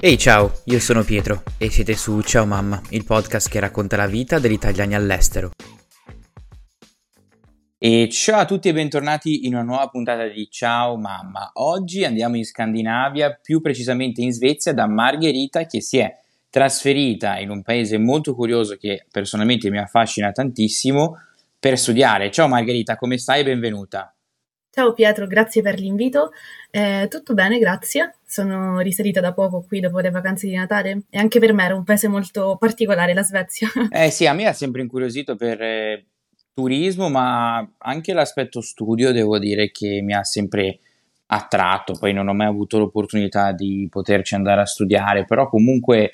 Ehi ciao, io sono Pietro e siete su Ciao Mamma, il podcast che racconta la vita degli italiani all'estero. E ciao a tutti e bentornati in una nuova puntata di Ciao Mamma. Oggi andiamo in Scandinavia, più precisamente in Svezia, da Margherita che si è trasferita in un paese molto curioso che personalmente mi affascina tantissimo per studiare. Ciao Margherita, come stai benvenuta? Ciao Pietro, grazie per l'invito. Eh, tutto bene, grazie. Sono risalita da poco qui dopo le vacanze di Natale e anche per me era un paese molto particolare, la Svezia. Eh sì, a me ha sempre incuriosito per eh, turismo, ma anche l'aspetto studio devo dire che mi ha sempre attratto. Poi non ho mai avuto l'opportunità di poterci andare a studiare, però comunque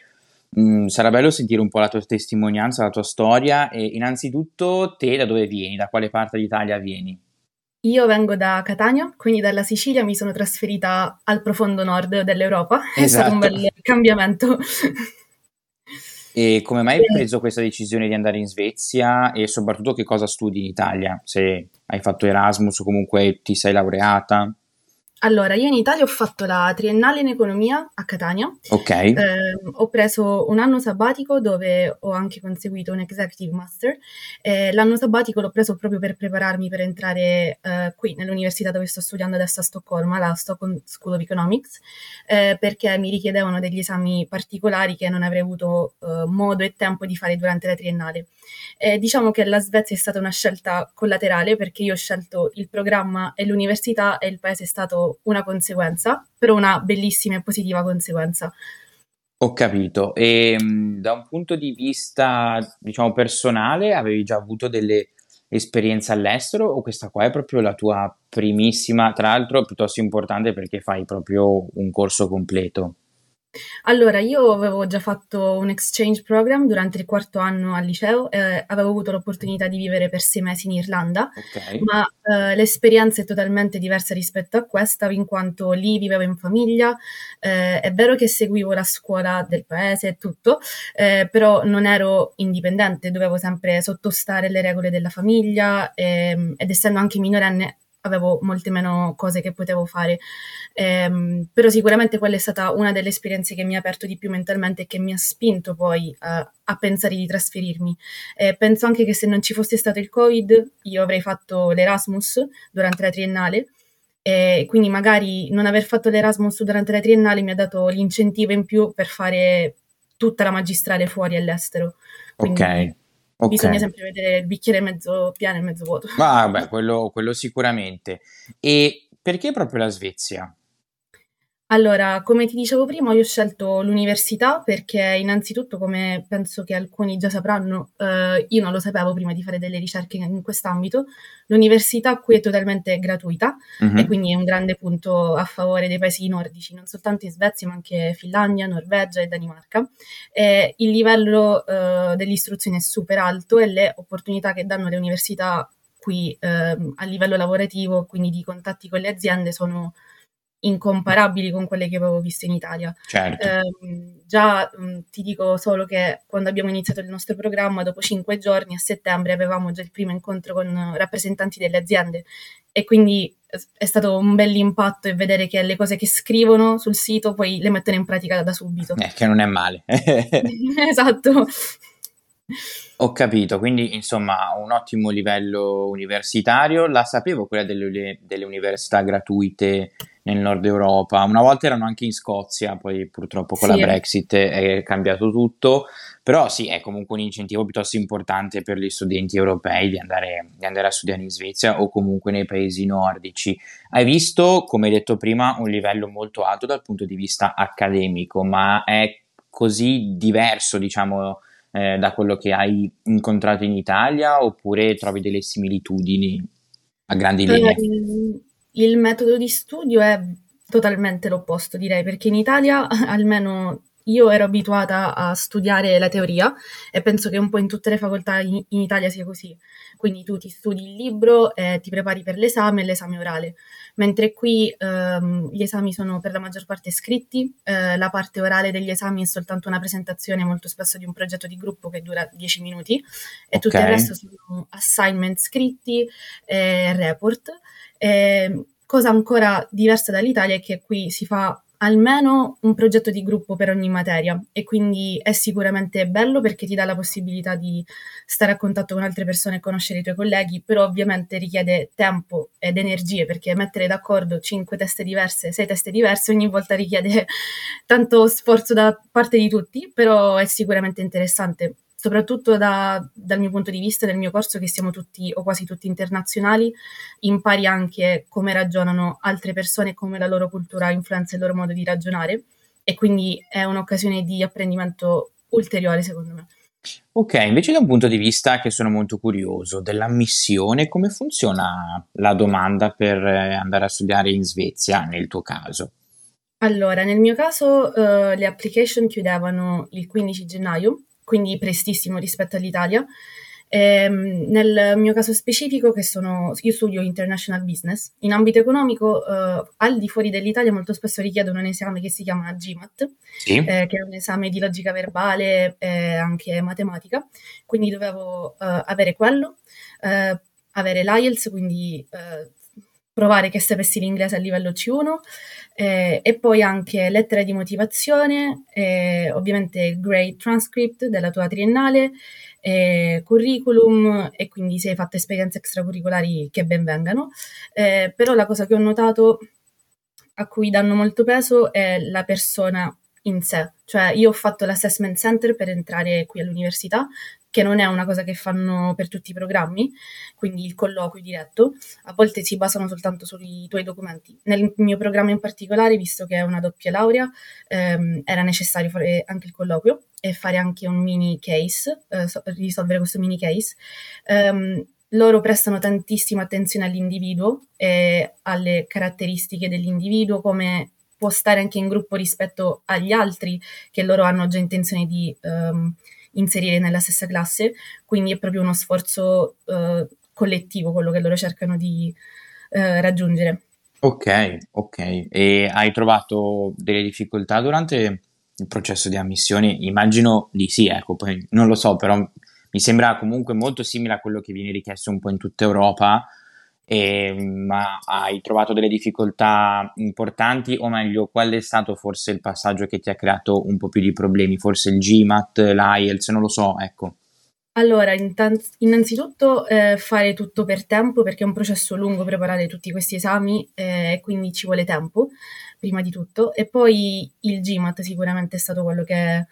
mh, mm, sarà bello sentire un po' la tua testimonianza, la tua storia e innanzitutto te da dove vieni, da quale parte d'Italia vieni? Io vengo da Catania, quindi dalla Sicilia mi sono trasferita al profondo nord dell'Europa. Esatto. È stato un bel esatto. cambiamento. E come mai hai preso questa decisione di andare in Svezia e soprattutto che cosa studi in Italia? Se hai fatto Erasmus o comunque ti sei laureata? Allora, io in Italia ho fatto la triennale in economia a Catania. Ok. Eh, ho preso un anno sabbatico dove ho anche conseguito un executive master. Eh, l'anno sabbatico l'ho preso proprio per prepararmi per entrare eh, qui nell'università dove sto studiando adesso a Stoccolma, la Stockholm School of Economics, eh, perché mi richiedevano degli esami particolari che non avrei avuto eh, modo e tempo di fare durante la triennale. diciamo che la Svezia è stata una scelta collaterale perché io ho scelto il programma e l'università e il paese è stato una conseguenza, però una bellissima e positiva conseguenza. Ho capito. E mm, da un punto di vista, diciamo, personale, avevi già avuto delle esperienze all'estero o questa qua è proprio la tua primissima, tra l'altro piuttosto importante perché fai proprio un corso completo? Allora, io avevo già fatto un exchange program durante il quarto anno al liceo, eh, avevo avuto l'opportunità di vivere per sei mesi in Irlanda, okay. ma eh, l'esperienza è totalmente diversa rispetto a questa, in quanto lì vivevo in famiglia, eh, è vero che seguivo la scuola del paese e tutto, eh, però non ero indipendente, dovevo sempre sottostare alle regole della famiglia ehm, ed essendo anche minorenne avevo molte meno cose che potevo fare. Eh, però sicuramente quella è stata una delle esperienze che mi ha aperto di più mentalmente e che mi ha spinto poi a, a pensare di trasferirmi. Eh, penso anche che se non ci fosse stato il Covid, io avrei fatto l'Erasmus durante la triennale. E quindi magari non aver fatto l'Erasmus durante la triennale mi ha dato l'incentivo in più per fare tutta la magistrale fuori all'estero. Quindi, ok. Okay. Bisogna sempre vedere il bicchiere mezzo pieno e mezzo vuoto. Vabbè, quello, quello sicuramente. E perché proprio la Svezia? Allora, come ti dicevo prima, io ho scelto l'università perché innanzitutto, come penso che alcuni già sapranno, eh, io non lo sapevo prima di fare delle ricerche in quest'ambito, l'università qui è totalmente gratuita e quindi è un grande punto a favore dei paesi nordici, non soltanto in Svezia ma anche Finlandia, Norvegia e Danimarca. E il livello eh, dell'istruzione è super alto e le opportunità che danno le università qui eh, a livello lavorativo, quindi di contatti con le aziende, sono incomparabili con quelle che avevo visto in Italia. Certo. Eh, già mh, ti dico solo che quando abbiamo iniziato il nostro programma, dopo cinque giorni a settembre avevamo già il primo incontro con rappresentanti delle aziende e quindi è stato un bel impatto e vedere che le cose che scrivono sul sito poi le mettono in pratica da subito. Eh, che non è male. esatto. Ho capito, quindi insomma un ottimo livello universitario, la sapevo quella delle, delle università gratuite nel nord Europa. Una volta erano anche in Scozia, poi purtroppo con sì. la Brexit è cambiato tutto, però sì, è comunque un incentivo piuttosto importante per gli studenti europei di andare, di andare a studiare in Svezia o comunque nei paesi nordici. Hai visto, come detto prima, un livello molto alto dal punto di vista accademico, ma è così diverso, diciamo, eh, da quello che hai incontrato inItalia oppure trovi delle similitudini a grandi linee? Il metodo di studio è totalmente l'opposto, direi, perché in Italia almeno io ero abituata a studiare la teoria e penso che un po' in tutte le facoltà in, in Italia sia così. Quindi tu ti studi il libro e ti prepari per l'esame e l'esame orale, mentre qui ehm, gli esami sono per la maggior parte scritti, eh, la parte orale degli esami è soltanto una presentazione molto spesso di un progetto di gruppo che dura 10 minuti e okay. tutto il resto sono assignment scritti e report. E cosa ancora diversa dall'Italia è che qui si fa almeno un progetto di gruppo per ogni materia. E quindi è sicuramente bello perché ti dà la possibilità di stare a contatto con altre persone e conoscere i tuoi colleghi, però ovviamente richiede tempo ed energie perché mettere d'accordo cinque teste diverse, sei teste diverse ogni volta richiede tanto sforzo da parte di tutti, però è sicuramente interessante soprattutto da, dal mio punto di vista, del mio corso, che siamo tutti o quasi tutti internazionali, impari anche come ragionano altre persone e come la loro cultura influenza il loro modo di ragionare e quindi è un'occasione di apprendimento ulteriore secondo me. Ok, invece da un punto di vista che sono molto curioso, dell'ammissione, come funziona la domanda per eh, andare a studiare in Svezia nel tuo caso? Allora, nel mio caso uh, le application chiudevano il 15 gennaio quindi prestissimo rispetto all'Italia. Ehm, nel mio caso specifico, che sono, io studio international business, in ambito economico, eh, al di fuori dell'Italia molto spesso richiedono un esame che si chiama GMAT, sì. eh, che è un esame di logica verbale e anche matematica, quindi dovevo eh, avere quello, eh, avere l'IELTS, quindi eh, provare che sapessi l'inglese a livello C1 eh, e poi anche lettere di motivazione, eh, ovviamente grade transcript della tua triennale, eh, curriculum e quindi se hai fatto esperienze extracurricolari che ben vengano. Eh, però la cosa che ho notato a cui danno molto peso è la persona in sé, cioè io ho fatto l'assessment center per entrare qui all'università, che non è una cosa che fanno per tutti i programmi, quindi il colloquio diretto, a volte si basano soltanto sui tuoi documenti. Nel mio programma in particolare, visto che è una doppia laurea, ehm, era necessario fare anche il colloquio e fare anche un mini case, eh, risolvere questo mini case. Um, loro prestano tantissima attenzione all'individuo e alle caratteristiche dell'individuo, come può stare anche in gruppo rispetto agli altri che loro hanno già intenzione di um, inserire nella stessa classe, quindi è proprio uno sforzo uh, collettivo quello che loro cercano di uh, raggiungere. Ok, ok. E hai trovato delle difficoltà durante il processo di ammissione? Immagino di sì, ecco, poi non lo so, però mi sembra comunque molto simile a quello che viene richiesto un po' in tutta Europa, e, ma hai trovato delle difficoltà importanti? O meglio qual è stato forse il passaggio che ti ha creato un po' più di problemi? Forse il GMAT, l'IELTS, non lo so ecco. Allora, innanzitutto eh, fare tutto per tempo perché è un processo lungo preparare tutti questi esami e eh, quindi ci vuole tempo, prima di tutto. E poi il GMAT sicuramente è stato quello che,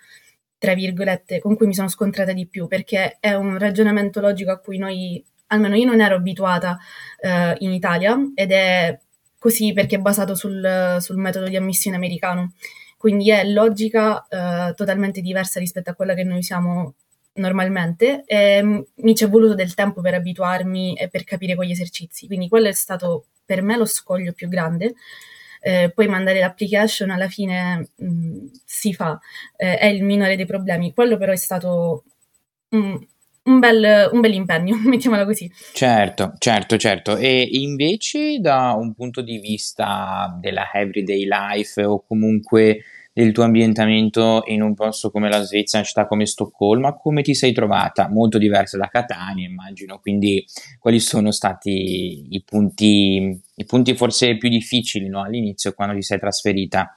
tra virgolette, con cui mi sono scontrata di più perché è un ragionamento logico a cui noi almeno io non ero abituata eh, in Italia ed è così perché è basato sul, sul metodo di ammissione americano. Quindi è logica eh, totalmente diversa rispetto a quella che noi usiamo normalmente e mm, mi ci è voluto del tempo per abituarmi e per capire quegli esercizi. Quindi quello è stato per me lo scoglio più grande. Eh, poi mandare l'application alla fine mh, mm, si fa, eh, è il minore dei problemi. Quello però è stato mh, un bel, un bel impegno, mettiamola così. Certo, certo, certo. E invece da un punto di vista della everyday life o comunque del tuo ambientamento in un posto come la Svezia, una città come Stoccolma, come ti sei trovata? Molto diversa da Catania, immagino, quindi quali sono stati i punti, i punti forse più difficili no? all'inizio quando ti sei trasferita?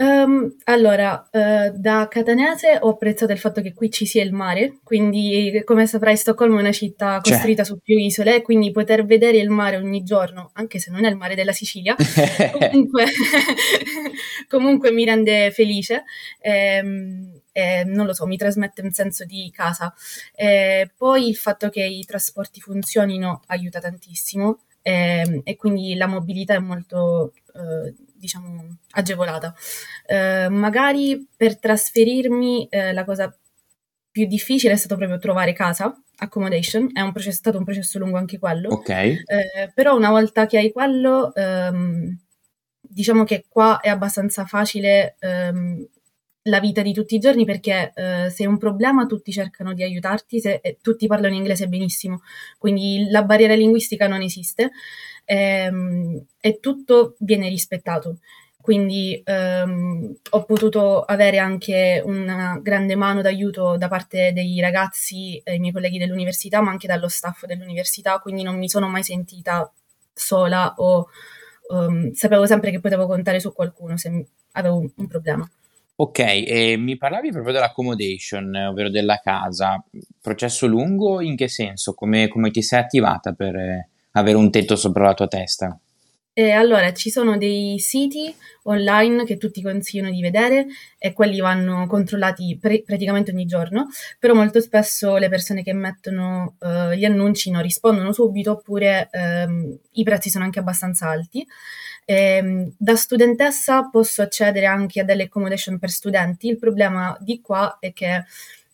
Um, allora, uh, da catanese ho apprezzato il fatto che qui ci sia il mare, quindi come saprai Stoccolma è una città costruita su più isole, quindi poter vedere il mare ogni giorno, anche se non è il mare della Sicilia, comunque, comunque, mi rende felice. Ehm, eh, non lo so, mi trasmette un senso di casa. Eh, poi il fatto che i trasporti funzionino aiuta tantissimo eh, e quindi la mobilità è molto eh, diciamo, agevolata. Eh, magari per trasferirmi eh, la cosa più difficile è stato proprio trovare casa, accommodation, è, un processo, è stato un processo lungo anche quello. Ok. Eh, però una volta che hai quello, ehm, diciamo che qua è abbastanza facile ehm, la vita di tutti i giorni perché eh, se hai un problema tutti cercano di aiutarti, se, eh, tutti parlano inglese benissimo, quindi la barriera linguistica non esiste ehm, e tutto viene rispettato. Quindi ehm, ho potuto avere anche una grande mano d'aiuto da parte dei ragazzi, eh, i miei colleghi dell'università, ma anche dallo staff dell'università, quindi non mi sono mai sentita sola o, um, sapevo sempre che potevo contare su qualcuno se avevo un, un problema. Ok, e mi parlavi proprio dell'accommodation, ovvero della casa. Processo lungo in che senso? Come, come ti sei attivata per eh, avere un tetto sopra la tua testa? E allora, ci sono dei siti online che tutti consigliano di vedere e quelli vanno controllati pre- praticamente ogni giorno, però molto spesso le persone che mettono uh, gli annunci non rispondono subito oppure um, i prezzi sono anche abbastanza alti. E, ehm, da studentessa posso accedere anche a delle accommodation per studenti, il problema di qua è che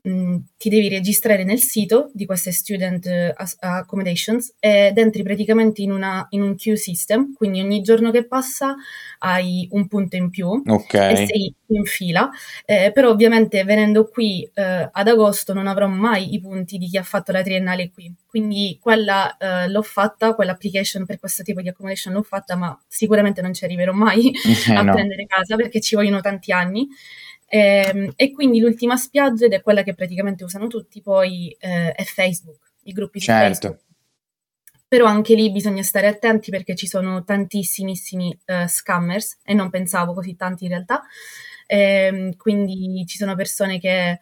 mh, ti devi registrare nel sito di queste student eh, accommodations ed entri praticamente in, una, in, un queue system, quindi ogni giorno che passa hai un punto in più okay. e sei in fila, eh, però ovviamente venendo qui eh, ad agosto non avrò mai i punti di chi ha fatto la triennale qui, quindi quella eh, l'ho fatta, quell'application per questo tipo di accommodation l'ho fatta, ma sicuramente non ci arriverò mai a no. prendere casa perché ci vogliono tanti anni. E, ehm, e, quindi l'ultima spiaggia, ed è quella che praticamente usano tutti, poi eh, è Facebook, i gruppi certo. su Facebook. Però anche lì bisogna stare attenti perché ci sono tantissimissimi uh, scammers e non pensavo così tanti in realtà. E, ehm, quindi ci sono persone che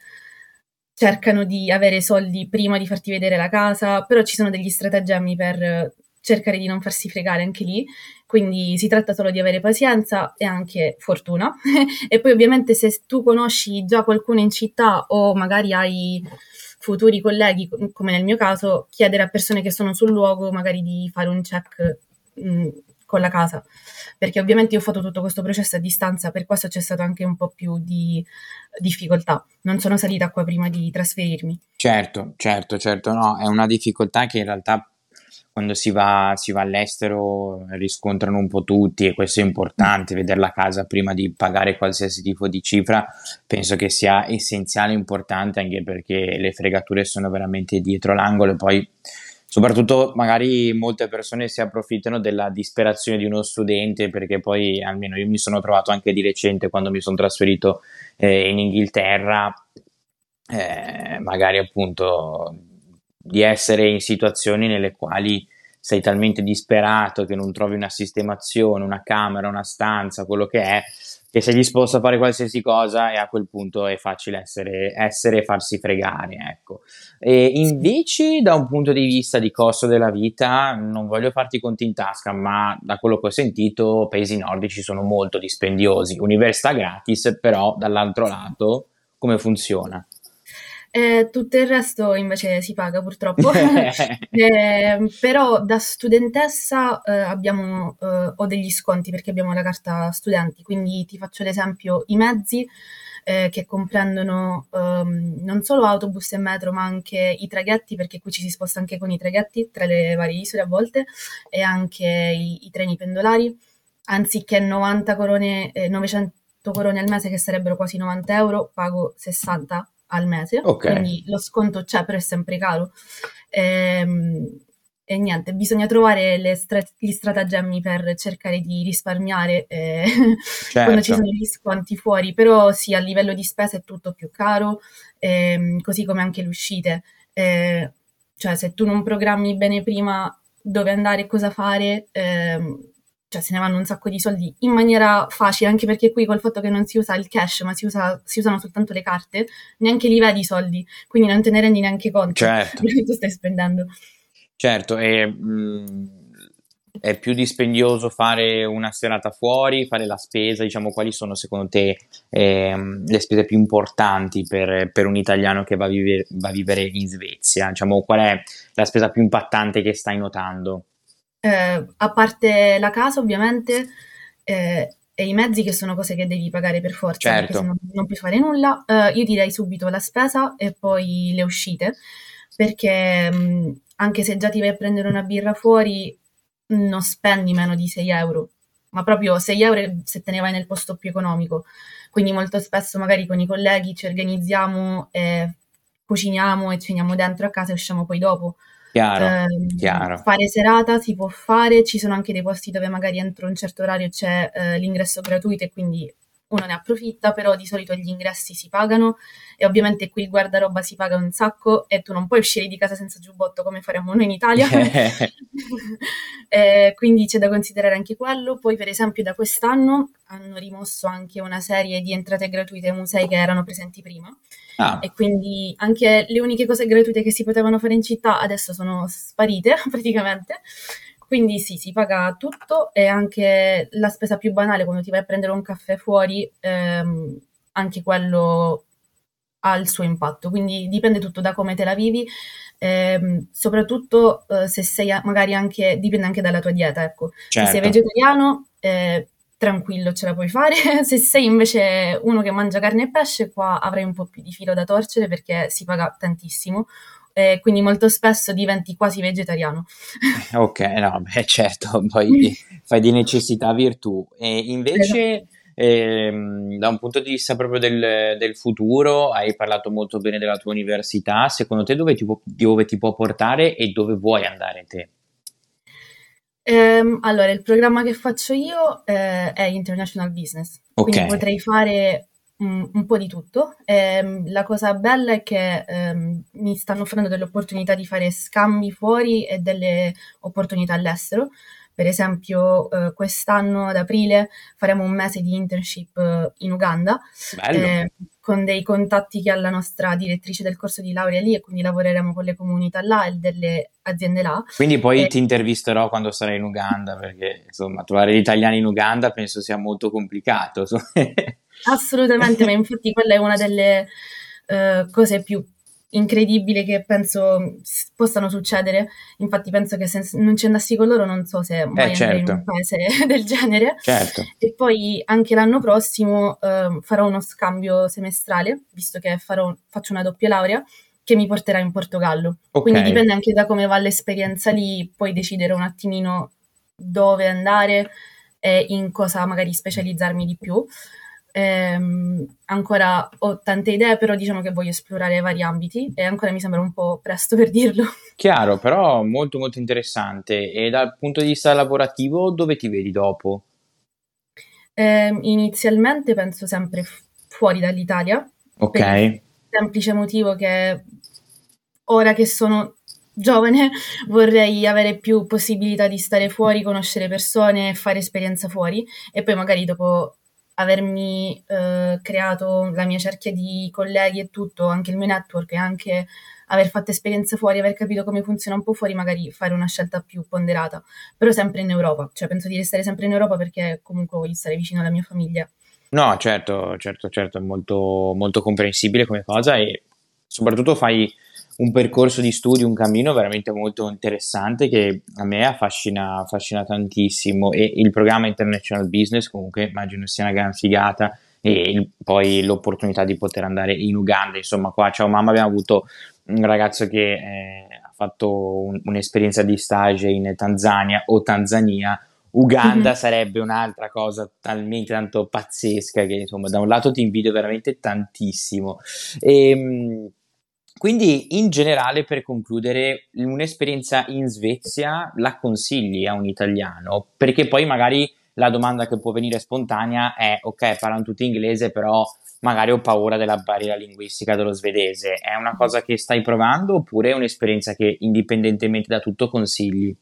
cercano di avere soldi prima di farti vedere la casa, però ci sono degli stratagemmi per cercare di non farsi fregare anche lì, quindi si tratta solo di avere pazienza e anche fortuna. e poi ovviamente se tu conosci già qualcuno in città o magari hai futuri colleghi, come nel mio caso, chiedere a persone che sono sul luogo magari di fare un check mh, con la casa, perché ovviamente io ho fatto tutto questo processo a distanza, per questo c'è stato anche un po' più di difficoltà. Non sono salita qua prima di trasferirmi. Certo, certo, certo, no, è una difficoltà che in realtà quando si va, si va, all'estero riscontrano un po' tutti e questo è importante, vedere la casa prima di pagare qualsiasi tipo di cifra, penso che sia essenziale e importante anche perché le fregature sono veramente dietro l'angolo. E poi soprattutto magari molte persone si approfittano della disperazione di uno studente perché poi almeno io mi sono trovato anche di recente quando mi sono trasferito eh, in Inghilterra eh, magari appunto di essere in situazioni nelle quali sei talmente disperato che non trovi una sistemazione, una camera, una stanza, quello che è, che sei disposto a fare qualsiasi cosa e a quel punto è facile essere, essere farsi fregare, ecco. E invece da un punto di vista di costo della vita, non voglio farti conti in tasca, ma da quello che ho sentito, paesi nordici sono molto dispendiosi, università gratis, però dall'altro lato come funziona? Eh, tutto il resto invece si paga purtroppo, eh, però da studentessa eh, abbiamo, eh, ho degli sconti perché abbiamo la carta studenti, quindi ti faccio l'esempio, i mezzi eh, che comprendono um, non solo autobus e metro ma anche i traghetti perché qui ci si sposta anche con i traghetti tra le varie isole a volte e anche i, i treni pendolari, anziché 90 corone, 900 eh, corone al mese che sarebbero quasi 90 euro, pago 60 al mese, okay. quindi lo sconto c'è, però è sempre caro. Ehm, e niente, bisogna trovare stra- gli stratagemmi per cercare di risparmiare eh, certo. quando ci sono gli sconti fuori, però sì, a livello di spesa è tutto più caro, ehm, così come anche le uscite. Eh, cioè, se tu non programmi bene prima dove andare e cosa fare, ehm, cioè se ne vanno un sacco di soldi in maniera facile, anche perché qui col fatto che non si usa il cash, ma si, usa, si usano soltanto le carte, neanche li vedi i soldi, quindi non te ne rendi neanche conto certo. di che tu stai spendendo. Certo, e, mh, mm, è più dispendioso fare una serata fuori, fare la spesa, diciamo, quali sono secondo te eh, le spese più importanti per, per un italiano che va a, vivere, va a vivere in Svezia? Diciamo, qual è la spesa più impattante che stai notando? Eh, a parte la casa ovviamente eh, e i mezzi che sono cose che devi pagare per forza certo. perché se no non puoi fare nulla, eh, io direi subito la spesa e poi le uscite perché mh, anche se già ti vai a prendere una birra fuori non spendi meno di 6 euro ma proprio 6 euro se te ne vai nel posto più economico quindi molto spesso magari con i colleghi ci organizziamo e cuciniamo e ceniamo dentro a casa e usciamo poi dopo Chiaro, eh, chiaro. Fare serata si può fare, ci sono anche dei posti dove magari entro un certo orario c'è eh, l'ingresso gratuito e quindi uno ne approfitta, però di solito gli ingressi si pagano e ovviamente qui il guardaroba si paga un sacco e tu non puoi uscire di casa senza giubbotto come faremmo noi in Italia. eh, quindi c'è da considerare anche quello. Poi per esempio da quest'anno hanno rimosso anche una serie di entrate gratuite ai musei che erano presenti prima. Ah. E quindi anche le uniche cose gratuite che si potevano fare in città adesso sono sparite praticamente. Quindi sì, si paga tutto e anche la spesa più banale quando ti vai a prendere un caffè fuori, ehm, anche quello ha il suo impatto. Quindi dipende tutto da come te la vivi, ehm, soprattutto eh, se sei magari anche, dipende anche dalla tua dieta, ecco. Certo. Se sei certo. vegetariano, eh, tranquillo ce la puoi fare. Se sei invece uno che mangia carne e pesce, qua avrai un po' più di filo da torcere perché si paga tantissimo. Eh, quindi molto spesso diventi quasi vegetariano. ok, no, beh, certo, poi fai di necessità virtù. E invece, esatto. ehm, da un punto di vista proprio del, del, futuro, hai parlato molto bene della tua università. Secondo te dove ti può, dove ti può portare e dove vuoi andare te? Ehm, allora, il programma che faccio io eh, è International Business, okay. quindi potrei fare un, un po' di tutto. Ehm, la cosa bella è che ehm, mi stanno offrendo delle opportunità di fare scambi fuori e delle opportunità all'estero. Per esempio, eh, quest'anno ad aprile faremo un mese di internship eh, in Uganda eh, con dei contatti che ha la nostra direttrice del corso di laurea lì e quindi lavoreremo con le comunità là e delle aziende là. Quindi poi e... ti intervisterò quando sarai in Uganda perché insomma trovare gli italiani in Uganda penso sia molto complicato. Assolutamente, ma infatti quella è una delle uh, cose più incredibile che penso possano succedere. Infatti, penso che se non ci andassi con loro, non so se mai eh, certo. in un paese del genere. Certo. E poi anche l'anno prossimo eh, farò uno scambio semestrale, visto che farò, faccio una doppia laurea, che mi porterà in Portogallo. Okay. Quindi dipende anche da come va l'esperienza lì, poi decidere un attimino dove andare e in cosa magari specializzarmi di più. Ehm, ancora ho tante idee, però diciamo che voglio esplorare vari ambiti e ancora mi sembra un po' presto per dirlo. Chiaro, però molto molto interessante. E dal punto di vista lavorativo, dove ti vedi dopo? Eh, inizialmente penso sempre fuori dall'Italia. Ok. Per il semplice motivo che ora che sono giovane vorrei avere più possibilità di stare fuori, conoscere persone, fare esperienza fuori e poi magari dopo avermi eh, creato la mia cerchia di colleghi e tutto, anche il mio network e anche aver fatto esperienze fuori, aver capito come funziona un po' fuori, magari fare una scelta più ponderata, però sempre in Europa, cioè penso di restare sempre in Europa perché comunque voglio stare vicino alla mia famiglia. No, certo, certo, certo, è molto, molto comprensibile come cosa e soprattutto fai un percorso di studio, un cammino veramente molto interessante che a me affascina, affascina tantissimo. E il programma International Business comunque immagino sia una gran figata e il, poi l'opportunità di poter andare in Uganda, insomma qua ciao mamma abbiamo avuto un ragazzo che eh, ha fatto un, un'esperienza di stage in Tanzania o Tanzania. Uganda mm-hmm. sarebbe un'altra cosa talmente tanto pazzesca che insomma da un lato ti invidio veramente tantissimo. E, ehm, quindi in generale per concludere un'esperienza in Svezia la consigli a un italiano? Perché poi magari la domanda che può venire spontanea è ok parlano tutti inglese però magari ho paura della barriera linguistica dello svedese. È una cosa che stai provando oppure è un'esperienza che indipendentemente da tutto consigli?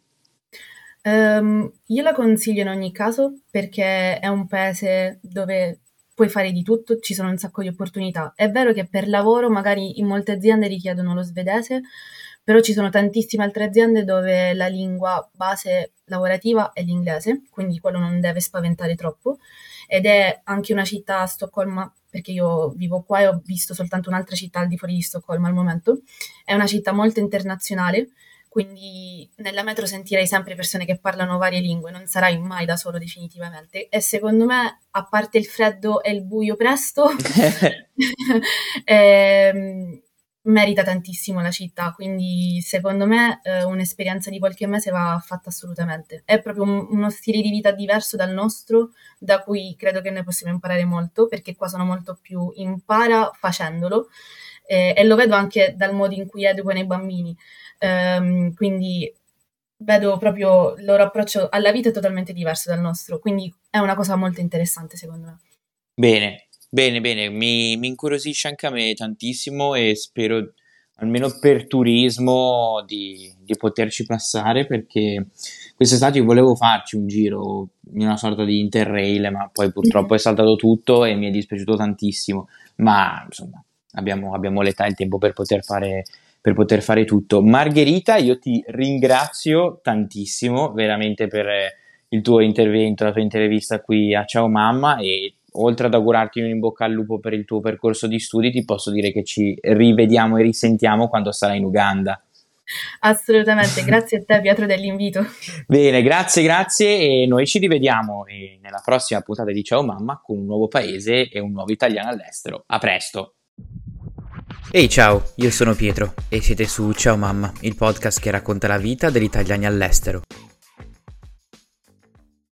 Um, io la consiglio in ogni caso perché è un paese dove puoi fare di tutto, ci sono un sacco di opportunità. È vero che per lavoro magari in molte aziende richiedono lo svedese, però ci sono tantissime altre aziende dove la lingua base lavorativa è l'inglese, quindi quello non deve spaventare troppo. Ed è anche una città, Stoccolma, perché io vivo qua e ho visto soltanto un'altra città al di fuori di Stoccolma al momento. È una città molto internazionale, quindi nella metro sentirai sempre persone che parlano varie lingue, non sarai mai da solo definitivamente. E secondo me, a parte il freddo e il buio presto, ehm, merita tantissimo la città, quindi secondo me eh, un'esperienza di qualche mese va fatta assolutamente. È proprio un, uno stile di vita diverso dal nostro, da cui credo che noi possiamo imparare molto, perché qua sono molto più impara facendolo eh, e lo vedo anche dal modo in cui educano i bambini. Um, quindi vedo proprio il loro approccio alla vita è totalmente diverso dal nostro, quindi è una cosa molto interessante secondo me. Bene, bene, bene, mi, mi incuriosisce anche a me tantissimo e spero almeno per turismo di, di poterci passare perché quest'estate io volevo farci un giro in una sorta di interrail ma poi purtroppo è saltato tutto e mi è dispiaciuto tantissimo. Ma insomma abbiamo, abbiamo l'età e il tempo per poter fare per poter fare tutto. Margherita, io ti ringrazio tantissimo veramente per il tuo intervento, la tua intervista qui a Ciao Mamma e oltre ad augurarti un in bocca al lupo per il tuo percorso di studi, ti posso dire che ci rivediamo e risentiamo quando sarai in Uganda. Assolutamente, grazie a te Pietro dell'invito. Bene, grazie, grazie e noi ci rivediamo nella prossima puntata di Ciao Mamma con un nuovo paese e un nuovo italiano all'estero. A presto! Ehi ciao, io sono Pietro e siete su Ciao Mamma, il podcast che racconta la vita degli italiani all'estero.